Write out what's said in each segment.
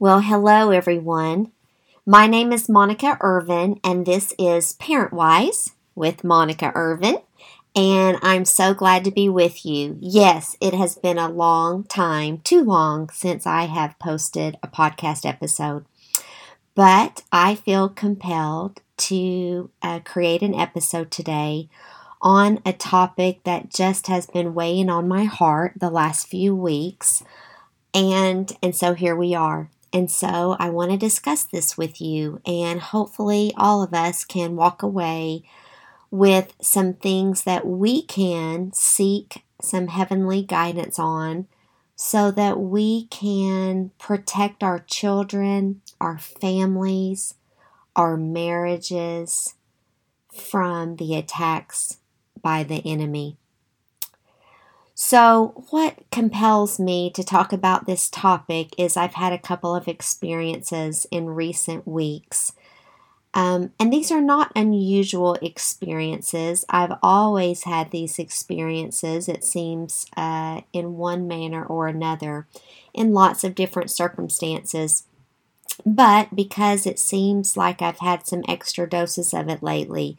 Well, hello everyone. My name is Monica Irvin, and this is Parent Wise with Monica Irvin. And I'm so glad to be with you. Yes, it has been a long time, too long, since I have posted a podcast episode. But I feel compelled to uh, create an episode today on a topic that just has been weighing on my heart the last few weeks. And and so here we are. And so I want to discuss this with you and hopefully all of us can walk away with some things that we can seek some heavenly guidance on so that we can protect our children, our families, our marriages from the attacks by the enemy. So, what compels me to talk about this topic is I've had a couple of experiences in recent weeks. Um, and these are not unusual experiences. I've always had these experiences, it seems, uh, in one manner or another, in lots of different circumstances. But because it seems like I've had some extra doses of it lately,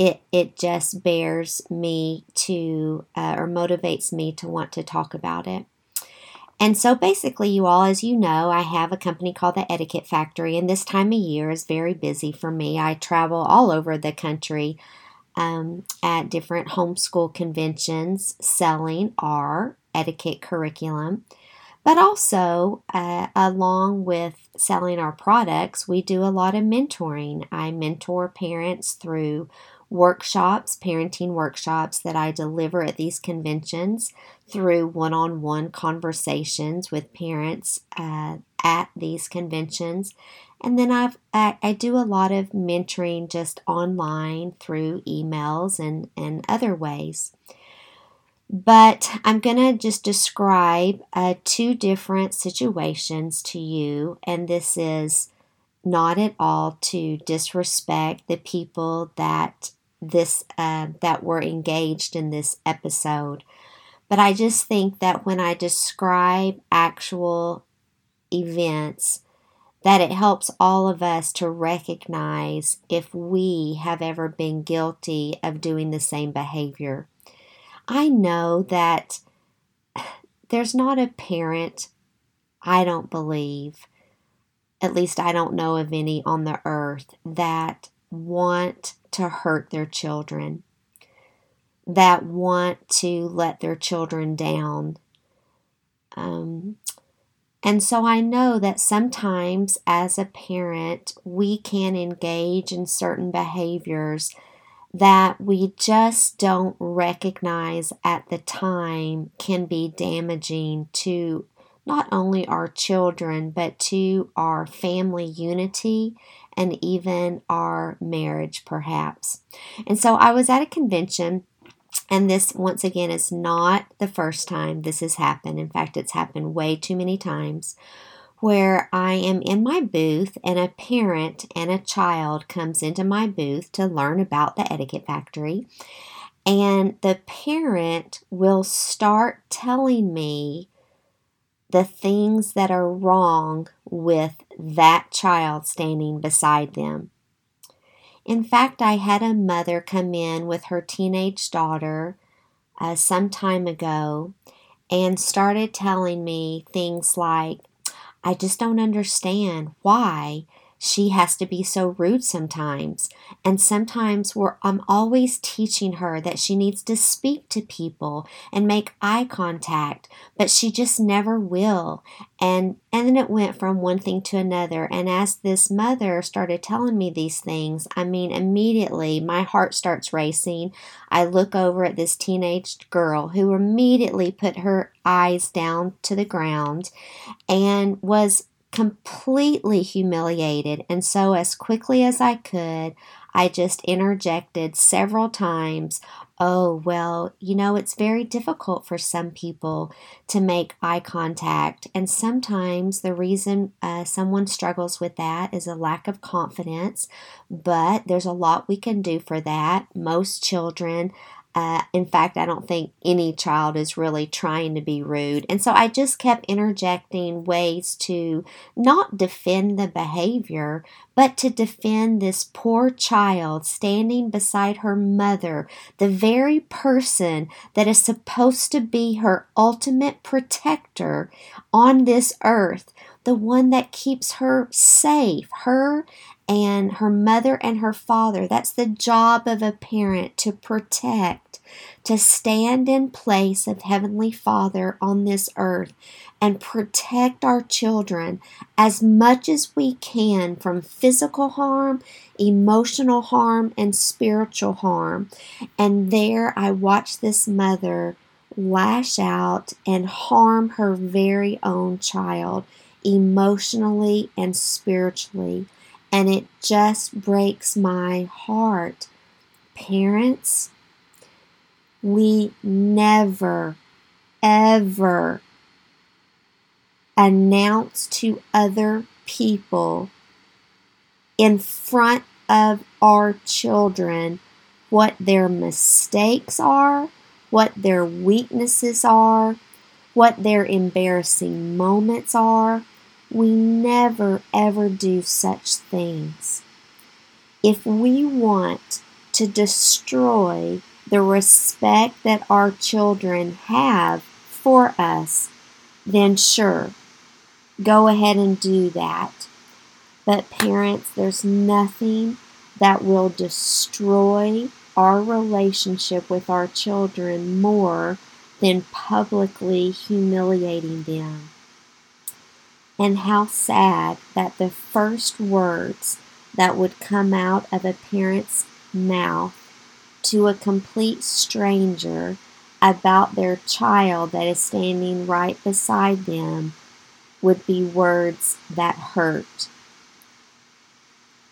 it it just bears me to uh, or motivates me to want to talk about it. And so basically, you all, as you know, I have a company called the Etiquette Factory, and this time of year is very busy for me. I travel all over the country um, at different homeschool conventions selling our etiquette curriculum. But also, uh, along with selling our products, we do a lot of mentoring. I mentor parents through workshops, parenting workshops that I deliver at these conventions through one on one conversations with parents uh, at these conventions. And then I've, I, I do a lot of mentoring just online through emails and, and other ways. But I'm going to just describe uh, two different situations to you, and this is not at all to disrespect the people that this uh, that were engaged in this episode. But I just think that when I describe actual events, that it helps all of us to recognize if we have ever been guilty of doing the same behavior. I know that there's not a parent, I don't believe, at least I don't know of any on the earth, that want to hurt their children, that want to let their children down. Um, and so I know that sometimes as a parent, we can engage in certain behaviors that we just don't recognize at the time can be damaging to not only our children, but to our family unity and even our marriage, perhaps. And so I was at a convention. And this, once again, is not the first time this has happened. In fact, it's happened way too many times where I am in my booth and a parent and a child comes into my booth to learn about the etiquette factory. And the parent will start telling me the things that are wrong with that child standing beside them. In fact, I had a mother come in with her teenage daughter uh, some time ago and started telling me things like, I just don't understand why she has to be so rude sometimes. And sometimes we're, I'm always teaching her that she needs to speak to people and make eye contact, but she just never will. And, and then it went from one thing to another. And as this mother started telling me these things, I mean, immediately my heart starts racing. I look over at this teenage girl who immediately put her eyes down to the ground and was completely humiliated. And so, as quickly as I could, I just interjected several times, Oh, well, you know, it's very difficult for some people to make eye contact. And sometimes the reason uh, someone struggles with that is a lack of confidence, but there's a lot we can do for that. Most children Uh, in fact, I don't think any child is really trying to be rude. And so I just kept interjecting ways to not defend the behavior, but to defend this poor child standing beside her mother, the very person that is supposed to be her ultimate protector on this earth, the one that keeps her safe, her and her mother and her father. That's the job of a parent to protect, to stand in place of Heavenly Father on this earth and protect our children as much as we can from physical harm, emotional harm, and spiritual harm. And there I watched this mother lash out and harm her very own child emotionally and spiritually and it just breaks my heart. Parents, we never, ever announce to other people in front of our children what their mistakes are, what their weaknesses are, what their embarrassing moments are, we never ever do such things. If we want to destroy the respect that our children have for us, then sure, go ahead and do that. But, parents, there's nothing that will destroy our relationship with our children more than publicly humiliating them. And how sad that the first words that would come out of a parent's mouth to a complete stranger about their child that is standing right beside them would be words that hurt.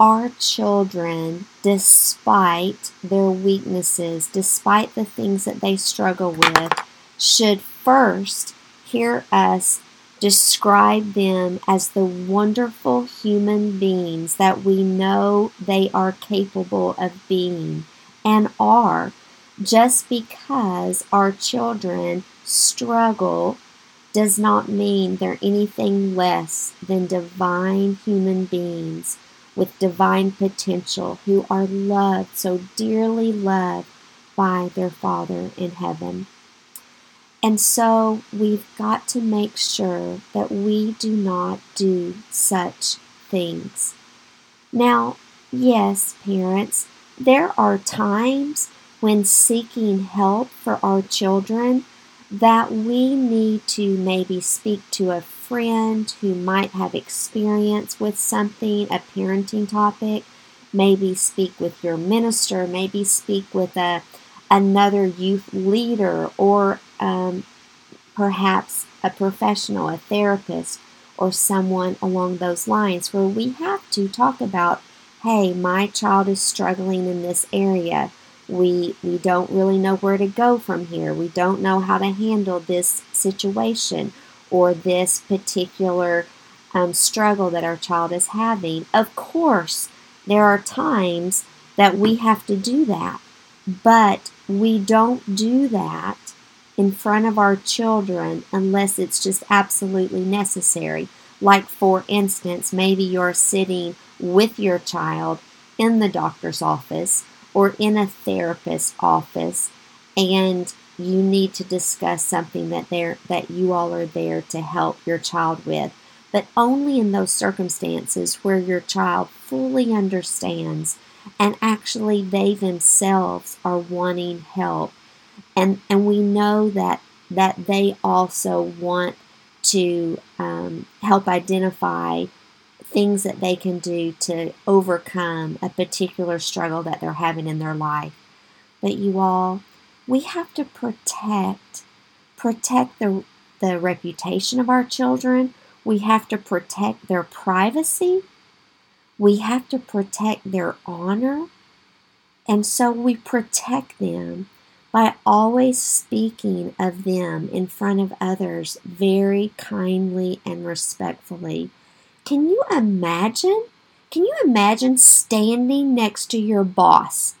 Our children, despite their weaknesses, despite the things that they struggle with, should first hear us describe them as the wonderful human beings that we know they are capable of being and are just because our children struggle does not mean they're anything less than divine human beings with divine potential who are loved, so dearly loved by their Father in heaven. And so we've got to make sure that we do not do such things. Now, yes, parents, there are times when seeking help for our children that we need to maybe speak to a friend who might have experience with something, a parenting topic, maybe speak with your minister, maybe speak with a another youth leader or um, perhaps a professional, a therapist, or someone along those lines where we have to talk about hey, my child is struggling in this area. We, we don't really know where to go from here. We don't know how to handle this situation or this particular um, struggle that our child is having. Of course, there are times that we have to do that, but we don't do that in front of our children unless it's just absolutely necessary. Like, for instance, maybe you're sitting with your child in the doctor's office or in a therapist's office and you need to discuss something that they that you all are there to help your child with but only in those circumstances where your child fully understands and actually they themselves are wanting help and and we know that that they also want to um, help identify things that they can do to overcome a particular struggle that they're having in their life. But you all, we have to protect protect the the reputation of our children. We have to protect their privacy. We have to protect their honor. And so we protect them by always speaking of them in front of others very kindly and respectfully. Can you imagine? Can you imagine standing next to your boss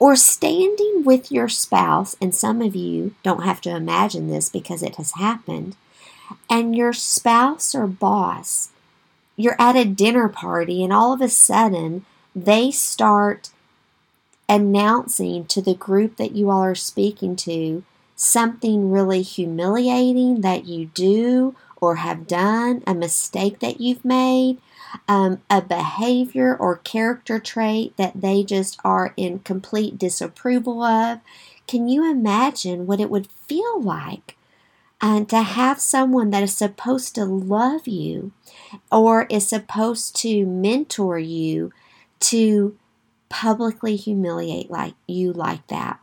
or standing with your spouse, and some of you don't have to imagine this because it has happened, and your spouse or boss, you're at a dinner party, and all of a sudden they start announcing to the group that you all are speaking to something really humiliating that you do or have done, a mistake that you've made, um, a behavior or character trait that they just are in complete disapproval of. Can you imagine what it would feel like uh, to have someone that is supposed to love you or is supposed to mentor you to publicly humiliate like you like that?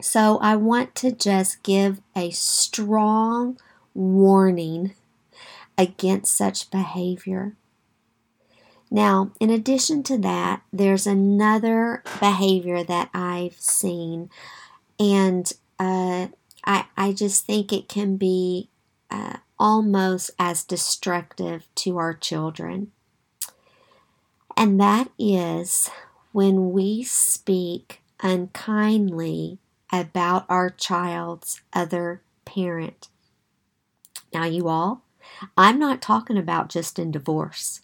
So I want to just give a strong warning against such behavior. Now, in addition to that, there's another behavior that I've seen, and uh, I, I just think it can be uh, almost as destructive to our children. And that is when we speak unkindly about our child's other parent. Now, you all, I'm not talking about just in divorce.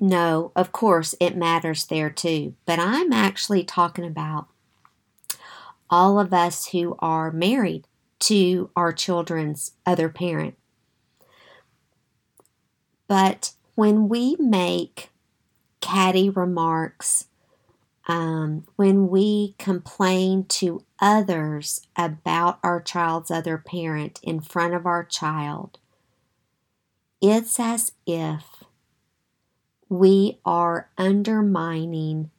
No, of course, it matters there too, but I'm actually talking about all of us who are married to our children's other parent. But when we make catty remarks, um, when we complain to others about our child's other parent in front of our child, it's as if we are undermining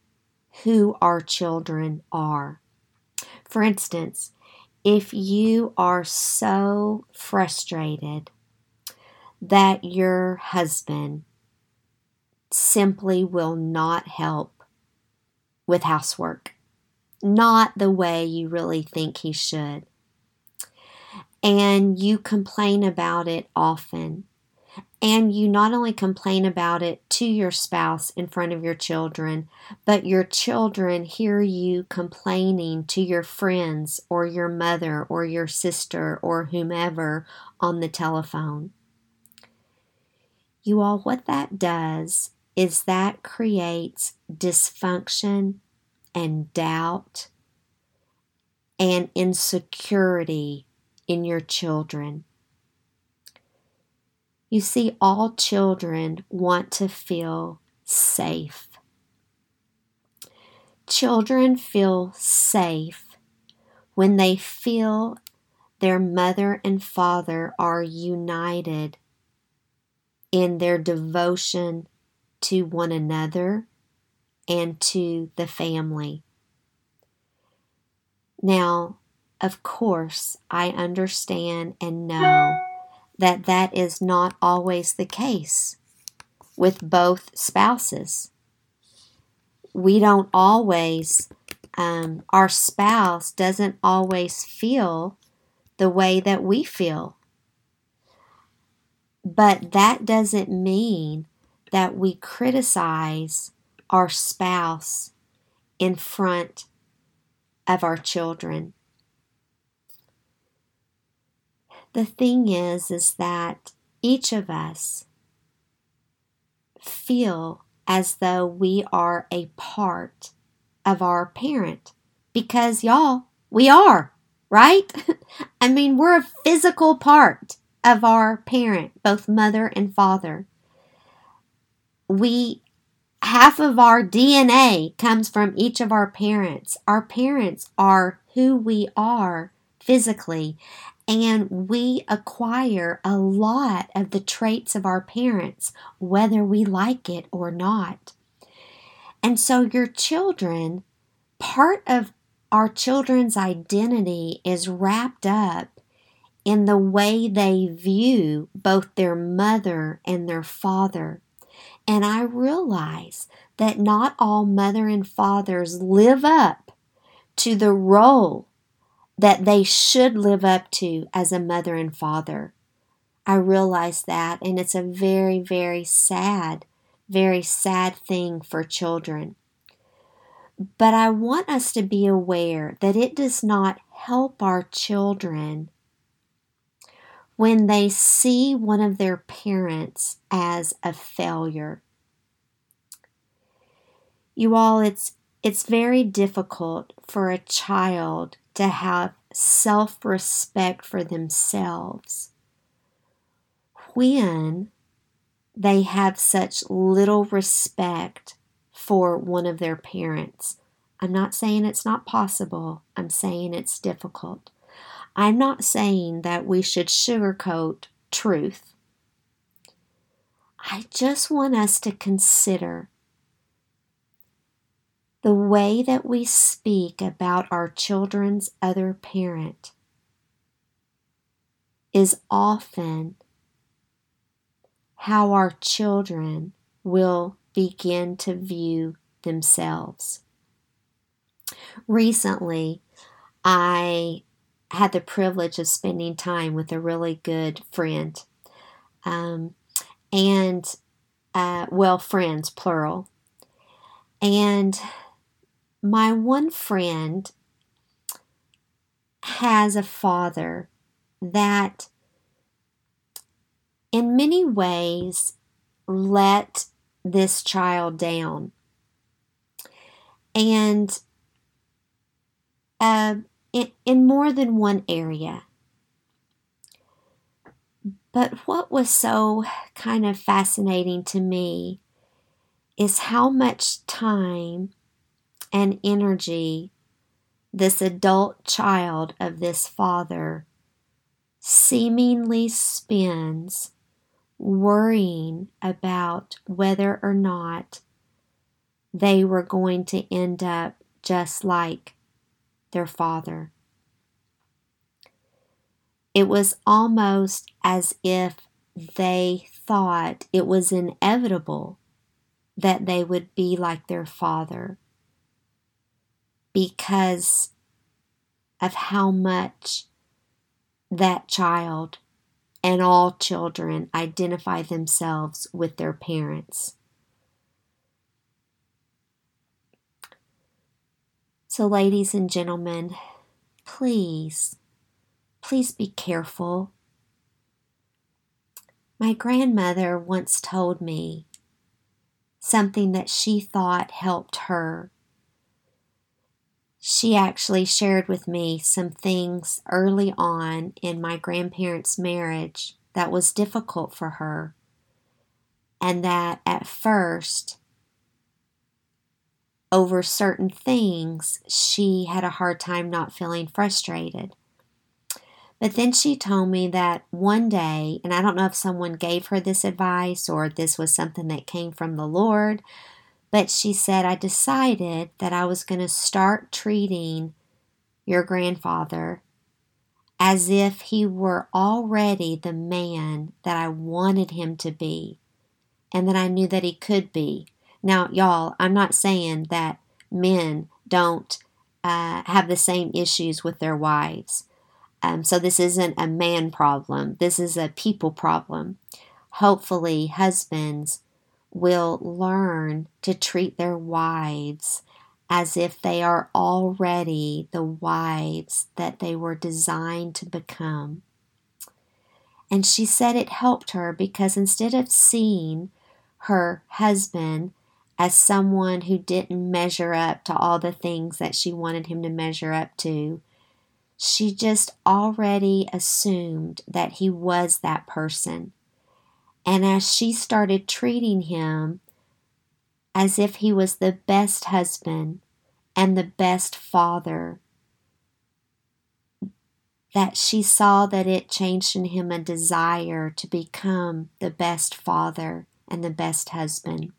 who our children are. For instance, if you are so frustrated that your husband simply will not help with housework, not the way you really think he should, and you complain about it often, and you not only complain about it to your spouse in front of your children, but your children hear you complaining to your friends or your mother or your sister or whomever on the telephone. You all, what that does is that creates dysfunction and doubt and insecurity in your children. You see, all children want to feel safe. Children feel safe when they feel their mother and father are united in their devotion to one another and to the family. Now, of course, I understand and know that that is not always the case with both spouses. We don't always, um, our spouse doesn't always feel the way that we feel. But that doesn't mean that we criticize our spouse in front of our children. The thing is, is that each of us feel as though we are a part of our parent because y'all, we are, right? I mean, we're a physical part of our parent, both mother and father. We half of our DNA comes from each of our parents. Our parents are who we are physically, and we acquire a lot of the traits of our parents, whether we like it or not. And so, your children, part of our children's identity is wrapped up in the way they view both their mother and their father. And I realize that not all mother and fathers live up to the role that they should live up to as a mother and father. I realize that, and it's a very, very sad, very sad thing for children. But I want us to be aware that it does not help our children when they see one of their parents as a failure. You all, it's it's very difficult for a child to have self-respect for themselves when they have such little respect for one of their parents. I'm not saying it's not possible, I'm saying it's difficult. I'm not saying that we should sugarcoat truth. I just want us to consider the way that we speak about our children's other parent is often how our children will begin to view themselves. Recently, I had the privilege of spending time with a really good friend. Um, and, uh, well, friends, plural. And my one friend has a father that, in many ways, let this child down. And uh, in, in more than one area. But what was so kind of fascinating to me is how much time and energy this adult child of this father seemingly spends worrying about whether or not they were going to end up just like their father. It was almost as if they thought it was inevitable that they would be like their father because of how much that child and all children identify themselves with their parents. So, ladies and gentlemen, please, please be careful. My grandmother once told me something that she thought helped her. She actually shared with me some things early on in my grandparents' marriage that was difficult for her, and that at first over certain things, she had a hard time not feeling frustrated. But then she told me that one day, and I don't know if someone gave her this advice or this was something that came from the Lord, but she said, I decided that I was going to start treating your grandfather as if he were already the man that I wanted him to be and that I knew that he could be. Now, y'all, I'm not saying that men don't uh, have the same issues with their wives. Um, so this isn't a man problem, this is a people problem. Hopefully, husbands will learn to treat their wives as if they are already the wives that they were designed to become. And she said it helped her because instead of seeing her husband as someone who didn't measure up to all the things that she wanted him to measure up to. She just already assumed that he was that person. And as she started treating him as if he was the best husband and the best father, that she saw that it changed in him a desire to become the best father and the best husband.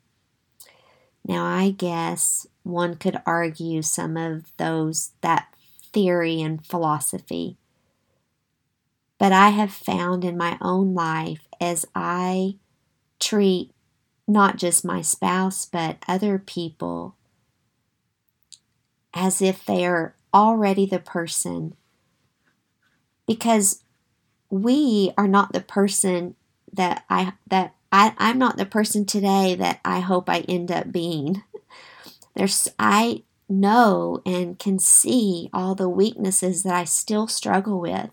Now, I guess one could argue some of those, that theory and philosophy. But I have found in my own life as I treat not just my spouse, but other people as if they are already the person. Because we are not the person that I that I, I'm not the person today that I hope I end up being. There's I know and can see all the weaknesses that I still struggle with.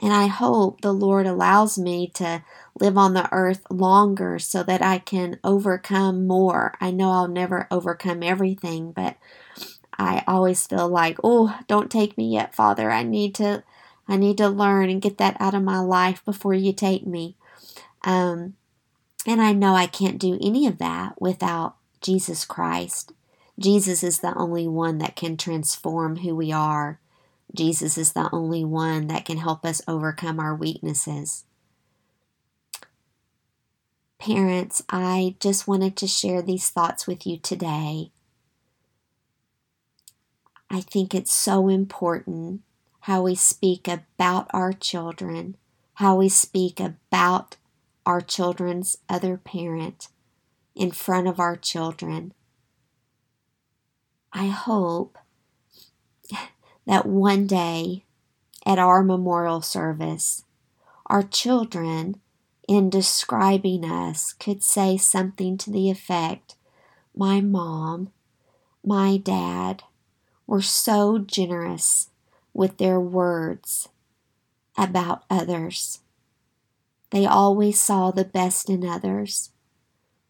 And I hope the Lord allows me to live on the earth longer so that I can overcome more. I know I'll never overcome everything, but I always feel like, "Oh, don't take me yet, Father. I need to I need to learn and get that out of my life before you take me." Um and I know I can't do any of that without Jesus Christ. Jesus is the only one that can transform who we are. Jesus is the only one that can help us overcome our weaknesses. Parents, I just wanted to share these thoughts with you today. I think it's so important how we speak about our children, how we speak about our children's other parent in front of our children. I hope that one day at our memorial service, our children, in describing us, could say something to the effect My mom, my dad were so generous with their words about others. They always saw the best in others.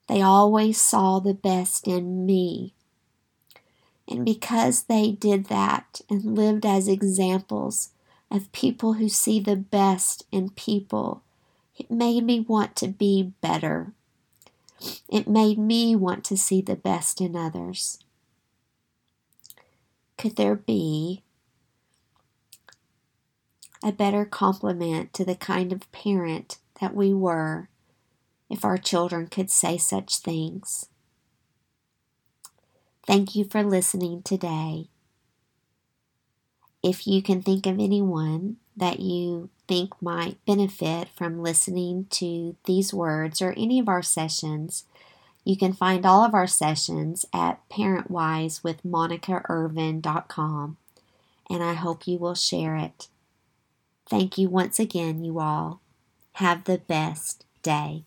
They always saw the best in me. And because they did that and lived as examples of people who see the best in people, it made me want to be better. It made me want to see the best in others. Could there be a better compliment to the kind of parent that we were if our children could say such things? Thank you for listening today. If you can think of anyone that you think might benefit from listening to these words or any of our sessions, you can find all of our sessions at parentwisewithmonicairvin.com, and I hope you will share it. Thank you once again, you all. Have the best day.